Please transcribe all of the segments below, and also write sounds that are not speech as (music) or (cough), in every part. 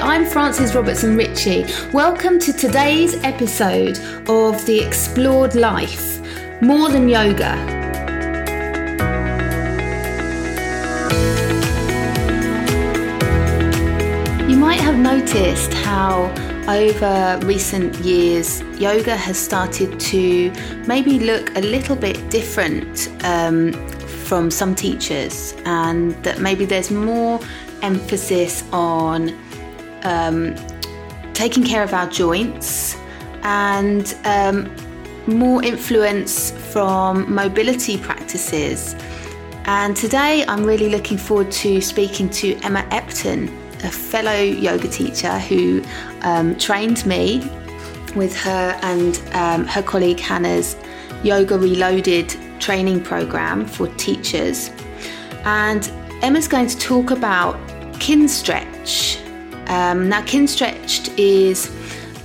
I'm Frances Robertson Ritchie. Welcome to today's episode of The Explored Life More Than Yoga. You might have noticed how over recent years, yoga has started to maybe look a little bit different um, from some teachers, and that maybe there's more emphasis on um, taking care of our joints and um, more influence from mobility practices. And today I'm really looking forward to speaking to Emma Epton, a fellow yoga teacher who um, trained me with her and um, her colleague Hannah's Yoga Reloaded training program for teachers. And Emma's going to talk about Kinstretch. Um, now, Kinstretch is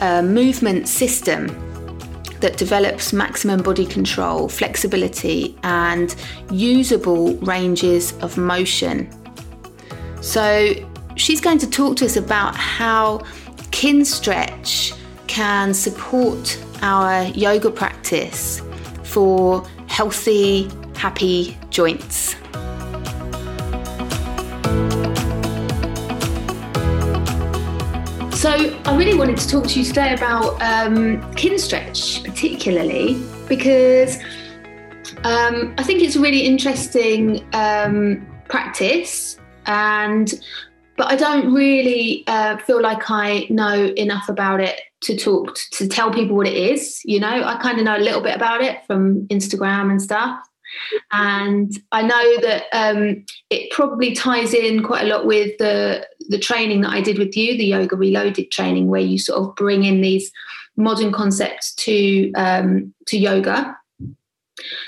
a movement system that develops maximum body control, flexibility, and usable ranges of motion. So, she's going to talk to us about how Kinstretch can support our yoga practice for healthy, happy joints. So, I really wanted to talk to you today about um, Kinstretch, particularly because um, I think it's a really interesting um, practice, and but I don't really uh, feel like I know enough about it to talk to, to tell people what it is. You know, I kind of know a little bit about it from Instagram and stuff. And I know that um, it probably ties in quite a lot with the the training that I did with you, the Yoga Reloaded training, where you sort of bring in these modern concepts to um, to yoga.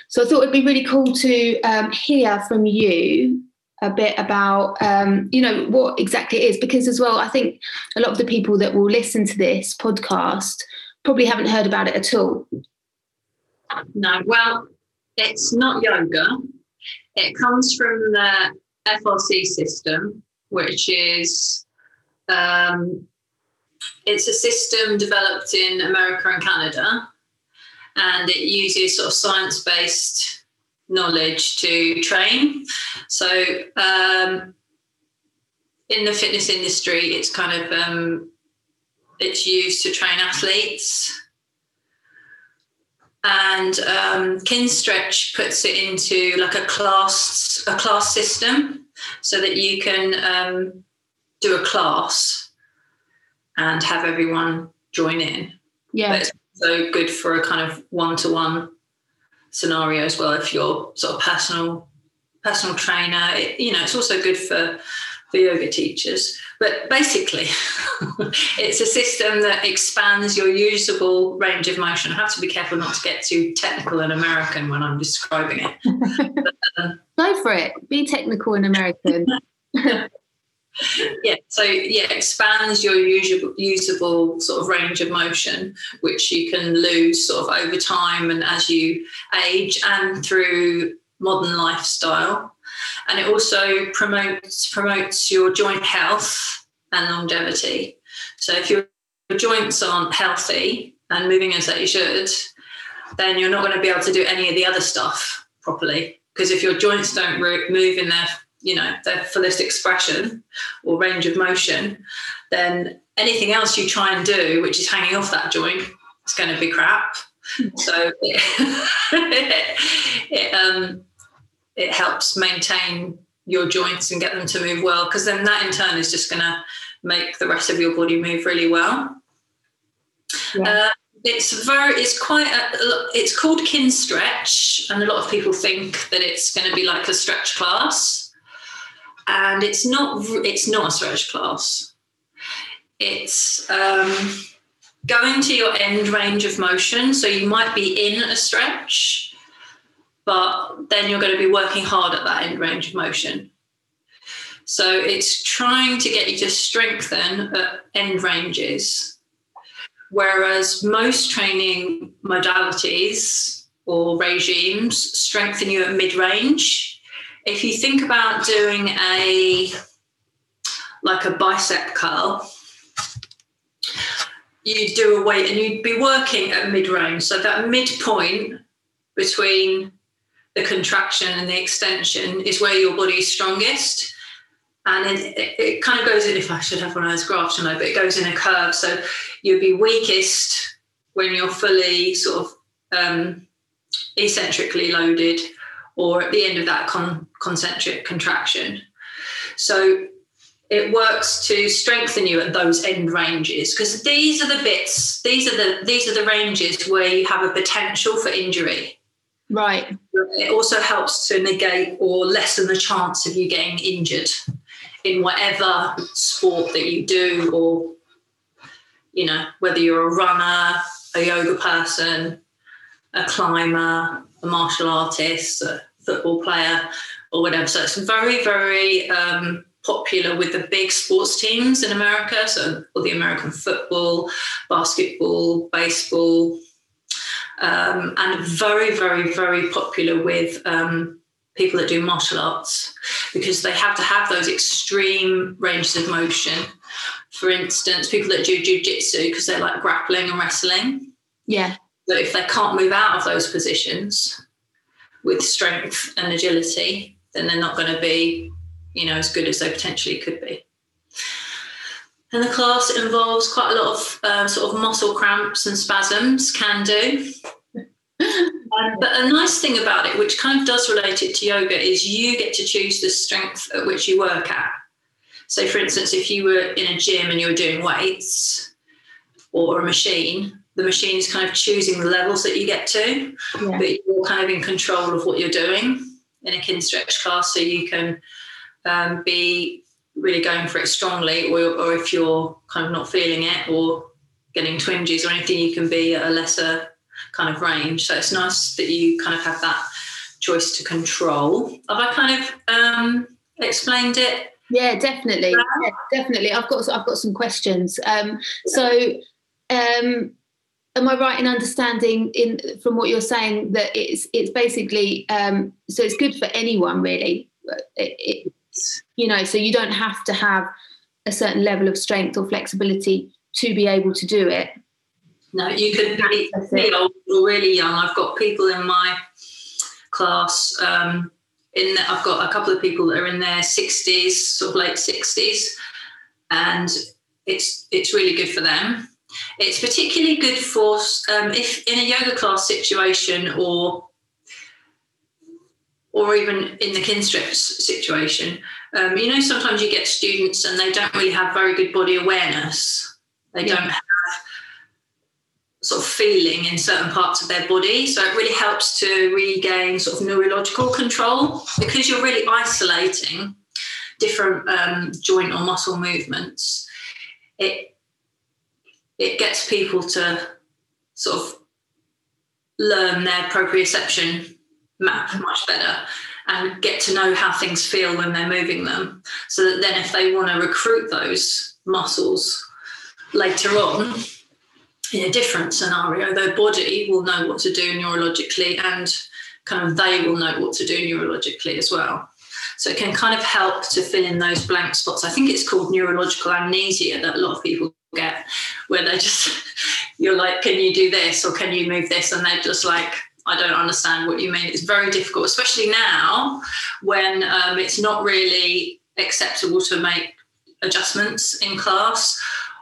So I thought it'd be really cool to um, hear from you a bit about um, you know what exactly it is because as well I think a lot of the people that will listen to this podcast probably haven't heard about it at all. No, well, it's not yoga. It comes from the FRC system, which is um, it's a system developed in America and Canada, and it uses sort of science-based knowledge to train. So um, in the fitness industry, it's kind of um, it's used to train athletes and um, Kinstretch puts it into like a class a class system, so that you can um, do a class and have everyone join in. Yeah, but it's also good for a kind of one to one scenario as well. If you're sort of personal personal trainer, it, you know, it's also good for for yoga teachers. But basically, (laughs) it's a system that expands your usable range of motion. I have to be careful not to get too technical and American when I'm describing it. but, (laughs) um, Go for it. Be technical and American. (laughs) yeah so yeah expands your usable, usable sort of range of motion which you can lose sort of over time and as you age and through modern lifestyle and it also promotes promotes your joint health and longevity. So if your joints aren't healthy and moving as they should, then you're not going to be able to do any of the other stuff properly. Because if your joints don't move in their you know their fullest expression or range of motion, then anything else you try and do, which is hanging off that joint, is going to be crap. so (laughs) it, it, um, it helps maintain your joints and get them to move well because then that in turn is just going to make the rest of your body move really well. Yeah. uh, it's very it's quite a, it's called Kinstretch, and a lot of people think that it's going to be like a stretch class. And it's not it's not a stretch class. It's um, going to your end range of motion. So you might be in a stretch but then you're going to be working hard at that end range of motion. So it's trying to get you to strengthen at end ranges. Whereas most training modalities or regimes strengthen you at mid range. If you think about doing a like a bicep curl, you'd do a weight and you'd be working at mid range. So that midpoint between the contraction and the extension is where your body is strongest. And it, it, it, kind of goes in, if I should have one of those graphs, you know, but it goes in a curve. So you'd be weakest when you're fully sort of um, eccentrically loaded or at the end of that con- concentric contraction. So it works to strengthen you at those end ranges because these are the bits these are the these are the ranges where you have a potential for injury right it also helps to negate or lessen the chance of you getting injured in whatever sport that you do or you know whether you're a runner a yoga person a climber a martial artist a football player or whatever so it's very very um, popular with the big sports teams in America. So, all the American football, basketball, baseball, um, and very, very, very popular with um, people that do martial arts because they have to have those extreme ranges of motion. For instance, people that do jujitsu because they're like grappling and wrestling. Yeah. But if they can't move out of those positions with strength and agility, then they're not going to be you know, as good as they potentially could be. And the class involves quite a lot of uh, sort of muscle cramps and spasms, can do. but a nice thing about it, which kind of does relate it to yoga, is you get to choose the strength at which you work at. So, for instance, if you were in a gym and you were doing weights or a machine, the machine is kind of choosing the levels that you get to, yeah. but you're kind of in control of what you're doing in a Kinstretch class. So you can um, be really going for it strongly, or, or if you're kind of not feeling it or getting twinges or anything, you can be at a lesser kind of range. So it's nice that you kind of have that choice to control. Have I kind of um, explained it? Yeah, definitely. Yeah, definitely. I've got I've got some questions. Um, so, um, am I right in understanding in from what you're saying that it's it's basically um, so it's good for anyone really. It, it, you know so you don't have to have a certain level of strength or flexibility to be able to do it. No you could be, be old or really young. I've got people in my class um, in the, i've got a couple of people that are in their 60s sort of late 60s and it's it's really good for them. It's particularly good for um, if in a yoga class situation or or even in the Kinstretch situation, um, you know, sometimes you get students and they don't really have very good body awareness. They yeah. don't have sort of feeling in certain parts of their body. So it really helps to regain sort of neurological control because you're really isolating different um, joint or muscle movements. It it gets people to sort of learn their proprioception map much better and get to know how things feel when they're moving them. So that then, if they want to recruit those muscles later on in a different scenario, their body will know what to do neurologically and kind of they will know what to do neurologically as well. So it can kind of help to fill in those blank spots. I think it's called neurological amnesia that a lot of people get, where they're just, (laughs) you're like, can you do this or can you move this? And they're just like, I don't understand what you mean. It's very difficult, especially now when um, it's not really acceptable to make adjustments in class.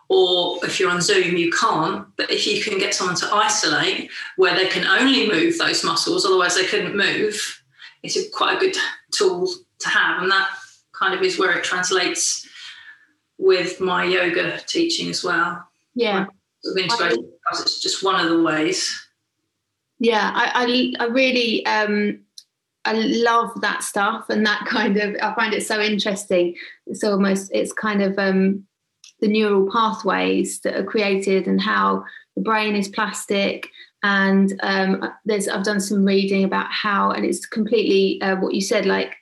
Or if you're on Zoom, you can't. But if you can get someone to isolate where they can only move those muscles, otherwise they couldn't move, it's a, quite a good tool to have. And that kind of is where it translates with my yoga teaching as well. Yeah. Sort of it's just one of the ways yeah i i, I really um I love that stuff and that kind of I find it so interesting. It's almost it's kind of um, the neural pathways that are created and how the brain is plastic. And um, there's I've done some reading about how and it's completely uh, what you said. Like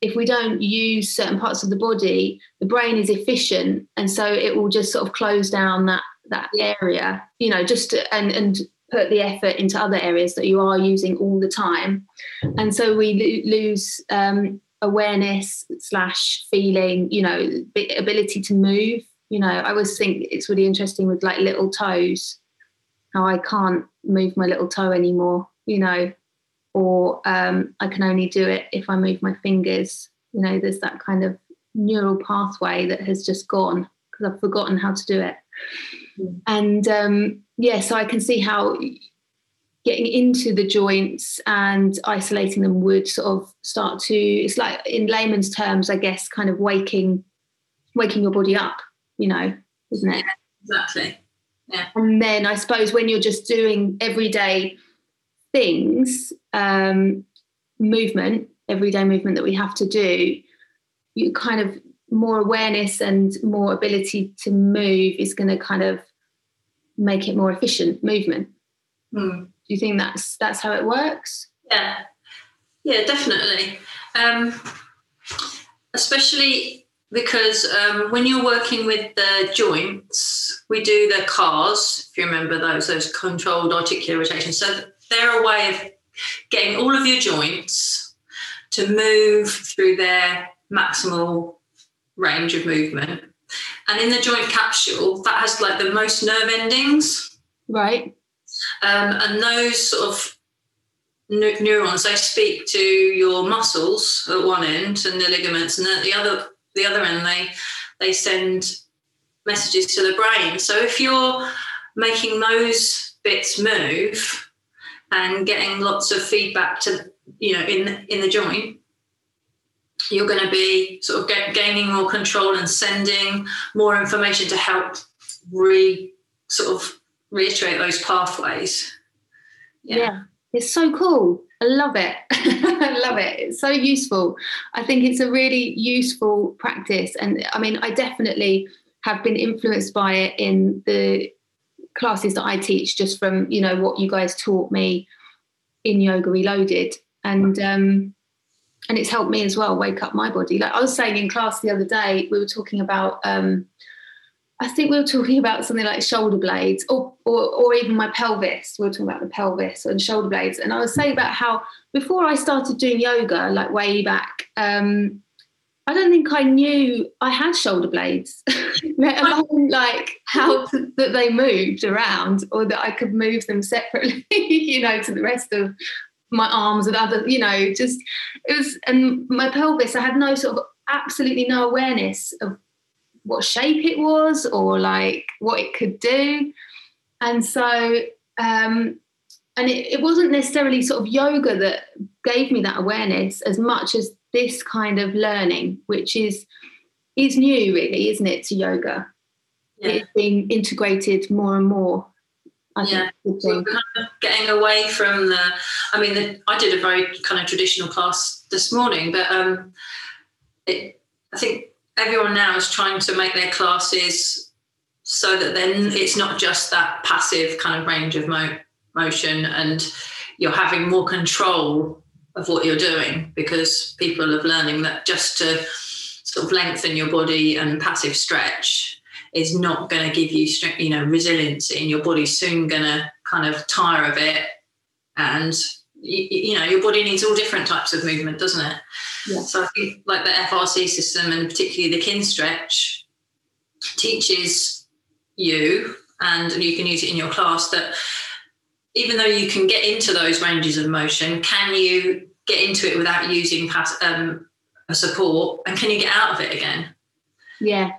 if we don't use certain parts of the body, the brain is efficient, and so it will just sort of close down that that area. You know, just and and put the effort into other areas that you are using all the time and so we lo- lose um, awareness slash feeling you know ability to move You know, I always think it's really interesting with like little toes, how I can't move my little toe anymore, you know, or um, I can only do it if I move my fingers. You know, there's that kind of neural pathway that has just gone because I've forgotten how to do it. Mm. And um, yeah, so I can see how getting into the joints and isolating them would sort of start to it's like in layman's terms i guess kind of waking waking your body up you know isn't it? Yeah, exactly. Yeah. And then i suppose when you're just doing everyday things um movement everyday movement that we have to do you kind of more awareness and more ability to move is going to kind of make it more efficient movement hmm do you think that's that's how it works? Yeah, yeah, definitely. Um, especially because um, when you're working with the joints, we do the CARs, if you remember those, those controlled articular rotations. So they're a way of getting all of your joints to move through their maximal range of movement. And in the joint capsule, that has like the most nerve endings. Right. Um, and those sort of neurons they speak to your muscles at one end and the ligaments, and then at the other the other end they they send messages to the brain. So if you're making those bits move and getting lots of feedback to you know in in the joint you're going to be sort of get, gaining more control and sending more information to help re sort of reiterate those pathways. Yeah. yeah. It's so cool. I love it. (laughs) I love it. It's so useful. I think it's a really useful practice. And I mean, I definitely have been influenced by it in the classes that I teach, just from, you know, what you guys taught me in Yoga Reloaded. And um, and it's helped me as well wake up my body. Like I was saying in class the other day, we were talking about um, I think we were talking about something like shoulder blades or, or, or even my pelvis. We were talking about the pelvis and shoulder blades. And I was saying about how before I started doing yoga, like way back, um, I don't think I knew I had shoulder blades, (laughs) let alone like how to, that they moved around or that I could move them separately, (laughs) you know, to the rest of my arms with other, you know, just it was, and my pelvis, I had no sort of absolutely no awareness of what shape it was or like what it could do. And so, um, and it, it wasn't necessarily sort of yoga that gave me that awareness as much as this kind of learning, which is is new, really, isn't it, to yoga? Yeah. It's being integrated more and more. I yeah, kind of getting away from the. I mean, the, I did a very kind of traditional class this morning, but um, it, I think everyone now is trying to make their classes so that then it's not just that passive kind of range of mo- motion and you're having more control of what you're doing because people are learning that just to sort of lengthen your body and passive stretch is not going to give you you know resiliency and your body's soon going to kind of tire of it and you, you know your body needs all different types of movement doesn't it yeah. So I think like the FRC system and particularly the Kinstretch teaches you, and you can use it in your class, that even though you can get into those ranges of motion, can you get into it without using um, a support and can you get out of it again? Yeah.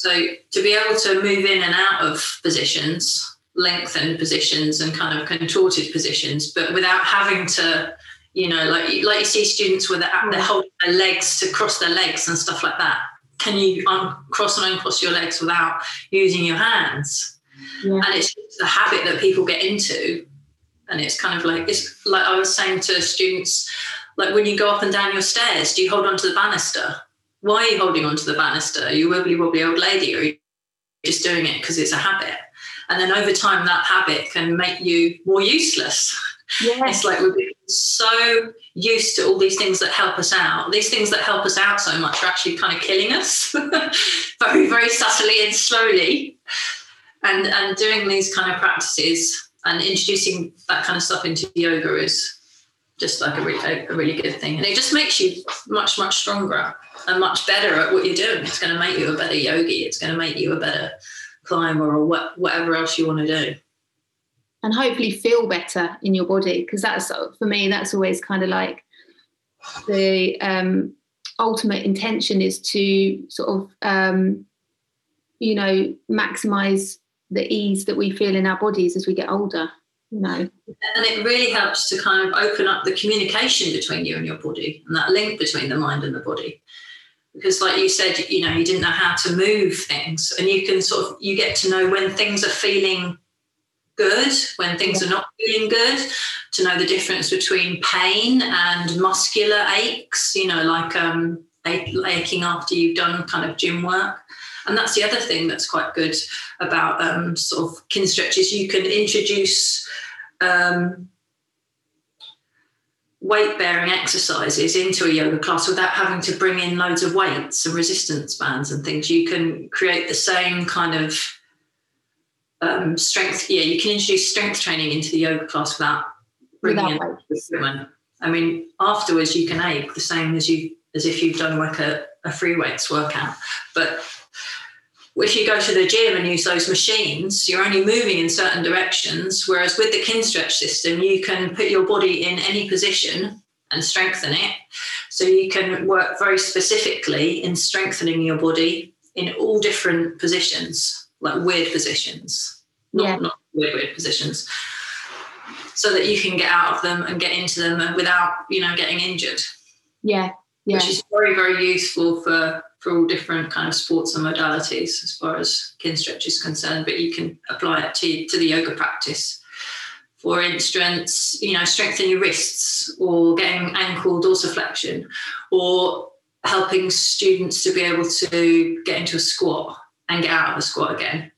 So to be able to move in and out of positions, lengthened positions and kind of contorted positions, but without having to you know, like like you see students where they're, they're hmm. holding their legs to cross their legs and stuff like that. Can you cross and uncross your legs without using your hands? Yeah. And it's a habit that people get into, and it's kind of like it's like I was saying to students, like when you go up and down your stairs, do you hold onto the banister? Why are you holding onto the banister? Are you a wibbly wobbly old lady, or are you just doing it because it's a habit? And then over time, that habit can make you more useless. Yes. It's like we're so used to all these things that help us out. These things that help us out so much are actually kind of killing us (laughs) very, very subtly and slowly. And and doing these kind of practices and introducing that kind of stuff into yoga is just like a really, a really good thing. And it just makes you much, much stronger and much better at what you're doing. It's going to make you a better yogi. It's going to make you a better climber or what, whatever else you want to do. And hopefully feel better in your body. Because that's, for me, that's always kind of like the um, ultimate intention is to sort of, um, you know, maximize the ease that we feel in our bodies as we get older you know. And it really helps to kind of open up the communication between you and your body and that link between the mind and the body. Because, like you said, you know, you didn't know how to move things, and you can sort of you get to know when things are feeling good, when things are not feeling good, to know the difference between pain and muscular aches. You know, like um, aching after you've done kind of gym work. And that's the other thing that's quite good about um, sort of Kinstretches You can introduce um, weight bearing exercises into a yoga class without having to bring in loads of weights and resistance bands and things. You can create the same kind of um, strength. Yeah, you can introduce strength training into the yoga class without bringing without in equipment. I mean, afterwards you can ache the same as you as if you've done like a, a free weights workout, but if you go to the gym and use those machines, you're only moving in certain directions. Whereas with the Kinstretch system, you can put your body in any position and strengthen it. So you can work very specifically in strengthening your body in all different positions, like weird positions, not, yeah. not weird, weird positions, so that you can get out of them and get into them without, you know, getting injured. Yeah. Yeah. Which is very, very useful for for all different kind of sports and modalities as far as Kinstretch is concerned, but you can apply it to, to the yoga practice. For instance, you know, strengthening your wrists or getting ankle dorsiflexion or helping students to be able to get into a squat and get out of a squat again.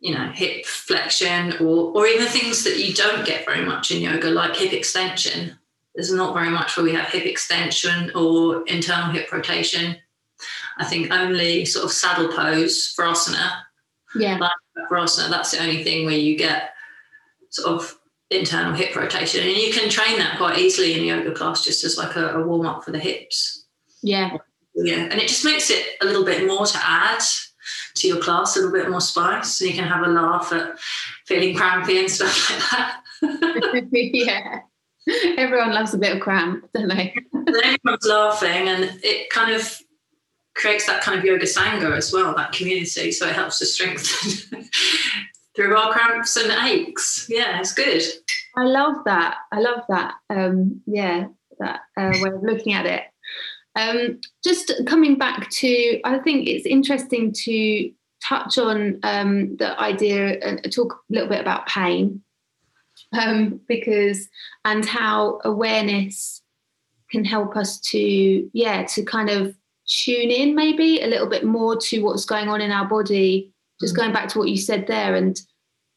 You know, hip flexion or or even things that you don't get very much in yoga, like hip extension. There's not very much where we have hip extension or internal hip rotation I think only sort of saddle pose Virasana. Yeah. Like Virasana, that's the only thing where you get sort of internal hip rotation. And you can train that quite easily in yoga class just as like a, a warm up for the hips. Yeah. Yeah. And it just makes it a little bit more to add to your class, a little bit more spice. And you can have a laugh at feeling crampy and stuff like that. (laughs) yeah. Everyone loves a bit of cramp, don't they? everyone's laughing and it kind of creates that kind of yoga sangha as well, that community. So it helps to strengthen (laughs) through our cramps and aches. Yeah, it's good. I love that. I love that. Um, yeah, that uh, way of looking at it. Um, just coming back to, I think it's interesting to touch on um, the idea and talk a little bit about pain um, because and how awareness can help us to yeah to kind of tune in maybe a little bit more to what's going on in our body just going back to what you said there. And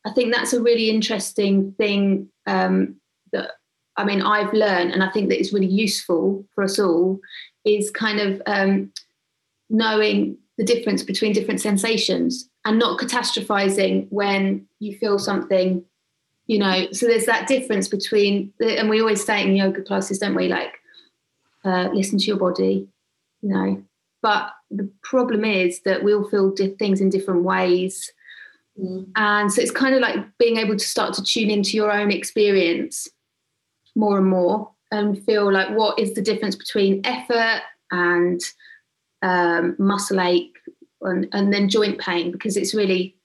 i think that's a really interesting thing um, that i mean i've learned and i think that it's really useful for us all is kind of um, knowing the difference between different sensations and not catastrophizing when you feel something you know. So there's that difference between and we always say in yoga classes don't we? Like uh, listen to your body you know. But the problem is that we all feel things in different ways. Mm. And so it's kind of like being able to start to tune into your own experience more and more and feel like what is the difference between effort and um, muscle ache and, and then joint pain because it's really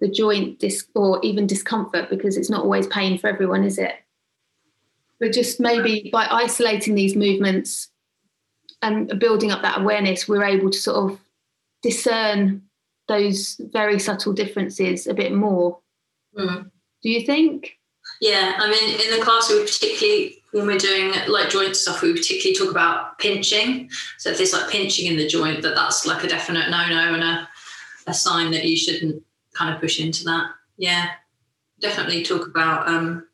the joint dis or even discomfort because it's not always pain for everyone, is it? But just maybe by isolating these movements and building up that awareness, we're able to sort of discern those very subtle differences a bit more. Mm. Do you think? Yeah, I mean, in the class, we particularly, when we're doing like joint stuff, we particularly talk about pinching. So if there's like pinching in the joint, that that's like a definite no no and a, a sign that you shouldn't kind of push into that. Yeah, definitely talk about, um,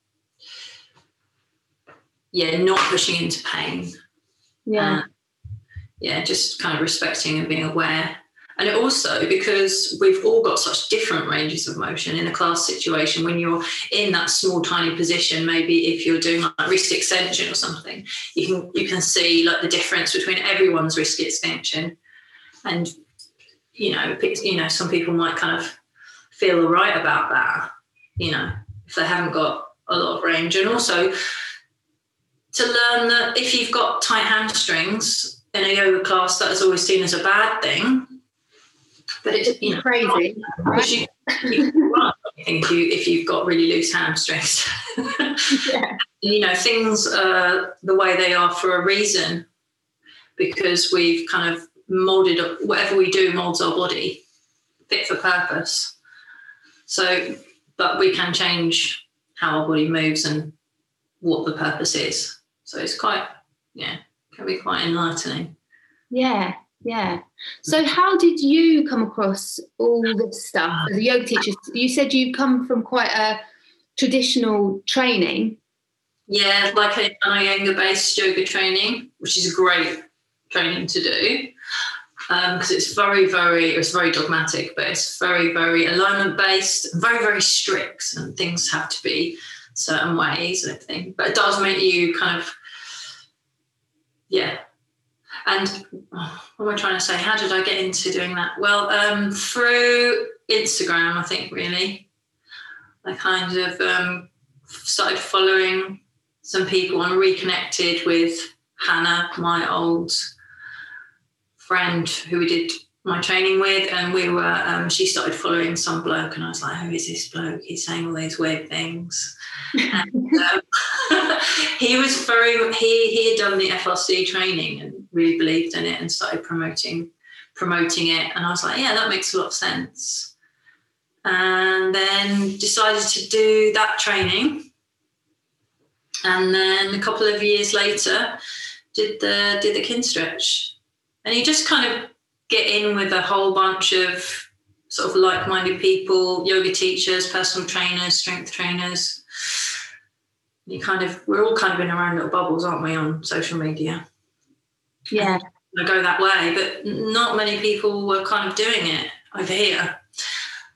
yeah, not pushing into pain. Yeah. Uh, yeah, just kind of respecting and being aware. And also because we've all got such different ranges of motion in a class situation, when you're in that small, tiny position, maybe if you're doing like wrist extension or something, you can you can see like the difference between everyone's wrist extension. And you know, you know, some people might kind of feel all right about that, you know, if they haven't got a lot of range. And also to learn that if you've got tight hamstrings in a yoga class, that is always seen as a bad thing but it's you know, crazy. Right? You, you if you if you've got really loose hamstrings. (laughs) yeah. You know, things are the way they are for a reason because we've kind of molded whatever we do molds our body fit for purpose. So, but we can change how our body moves and what the purpose is. So it's quite, yeah, can be quite enlightening. Yeah, yeah. So, how did you come across all this stuff as a yoga teacher? You said you come from quite a traditional training. Yeah, like a Iyengar based yoga training, which is a great training to do because um, it's very, very, it's very dogmatic, but it's very, very alignment based, very, very strict, and things have to be certain ways and everything. But it does make you kind of, yeah, and oh, what am I trying to say? How did I get into doing that? Well, um, through Instagram, I think, really. I kind of um, started following some people and reconnected with Hannah, my old friend who we did my training with, and we were. Um, she started following some bloke, and I was like, "Who is this bloke? He's saying all these weird things." and, um, (laughs) he was very. He he had done the FRC training and really believed in it and started promoting promoting it. And I was like, yeah, that makes a lot of sense. And then decided to do that training. And then a couple of years later, did the did the Kinstretch, And he just kind of get in with a whole bunch of sort of like-minded people, yoga teachers, personal trainers, strength trainers. You kind of we're all kind of in our own little bubbles, aren't we, on social media? yeah I go that way but not many people were kind of doing it over here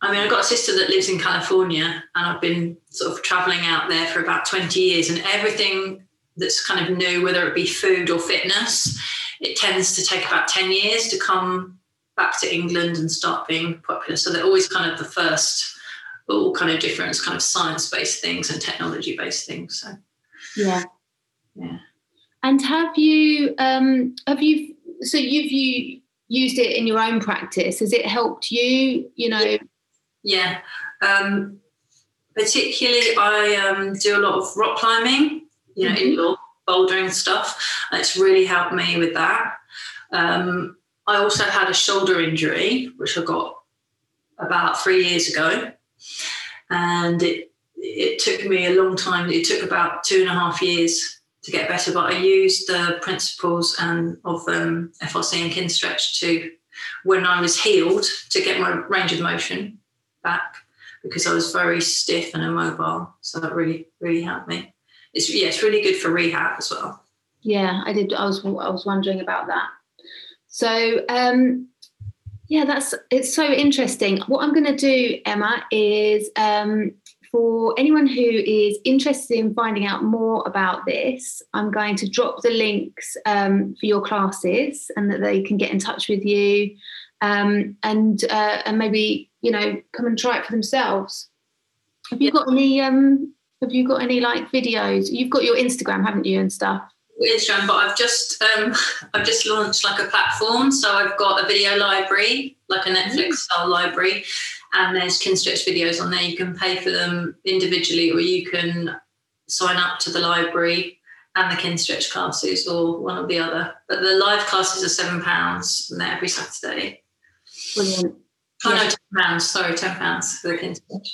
i mean i've got a sister that lives in california and i've been sort of traveling out there for about 20 years and everything that's kind of new whether it be food or fitness it tends to take about 10 years to come back to england and start being popular so they're always kind of the first all kind of different kind of science-based things and technology-based things so yeah yeah and have you um, have you so you've you used it in your own practice? Has it helped you? You know. Yeah. Um, particularly, I um, do a lot of rock climbing. You know, mm-hmm. indoor bouldering stuff. It's really helped me with that. Um, I also had a shoulder injury, which I got about three years ago, and it it took me a long time. It took about two and a half years to get better. But I used the principles and of um, FRC and Kinstretch to, when I was healed, to get my range of motion back because I was very stiff and immobile. So that really, really helped me. It's yeah, it's really good for rehab as well. Yeah, I did. I was I was wondering about that. So um, yeah, that's it's so interesting. What I'm going to do, Emma, is um, for anyone who is interested in finding out more about this, I'm going to drop the links um, for your classes and that they can get in touch with you um, and uh, and maybe you know come and try it for themselves. Have you got any um, Have you got any like videos? You've got your Instagram, haven't you, and stuff. Instagram, but I've just um, (laughs) I've just launched like a platform. So I've got a video library, like a Netflix style library, and there's Kinstretch videos on there. You can pay for them individually, or you can sign up to the library and the Kinstretch classes, or one or the other. But the live classes are seven pounds, and they're every Saturday. Brilliant. Oh yeah. no, ten pounds. Sorry, ten pounds for the Kinstretch.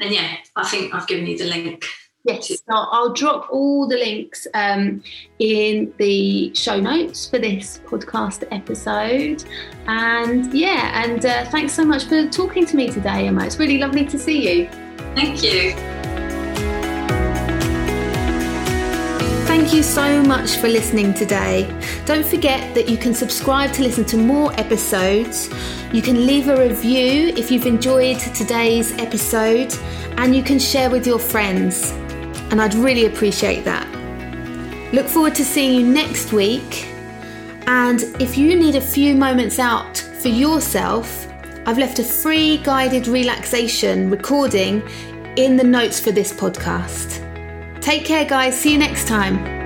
And yeah, I think I've given you the link. Yes, so I'll drop all the links um, in the show notes for this podcast episode. And yeah, and uh, thanks so much for talking to me today, Emma. It's really lovely to see you. Thank you. Thank you so much for listening today. Don't forget that you can subscribe to listen to more episodes. You can leave a review if you've enjoyed today's episode, and you can share with your friends. And I'd really appreciate that. Look forward to seeing you next week. And if you need a few moments out for yourself, I've left a free guided relaxation recording in the notes for this podcast. Take care, guys. See you next time.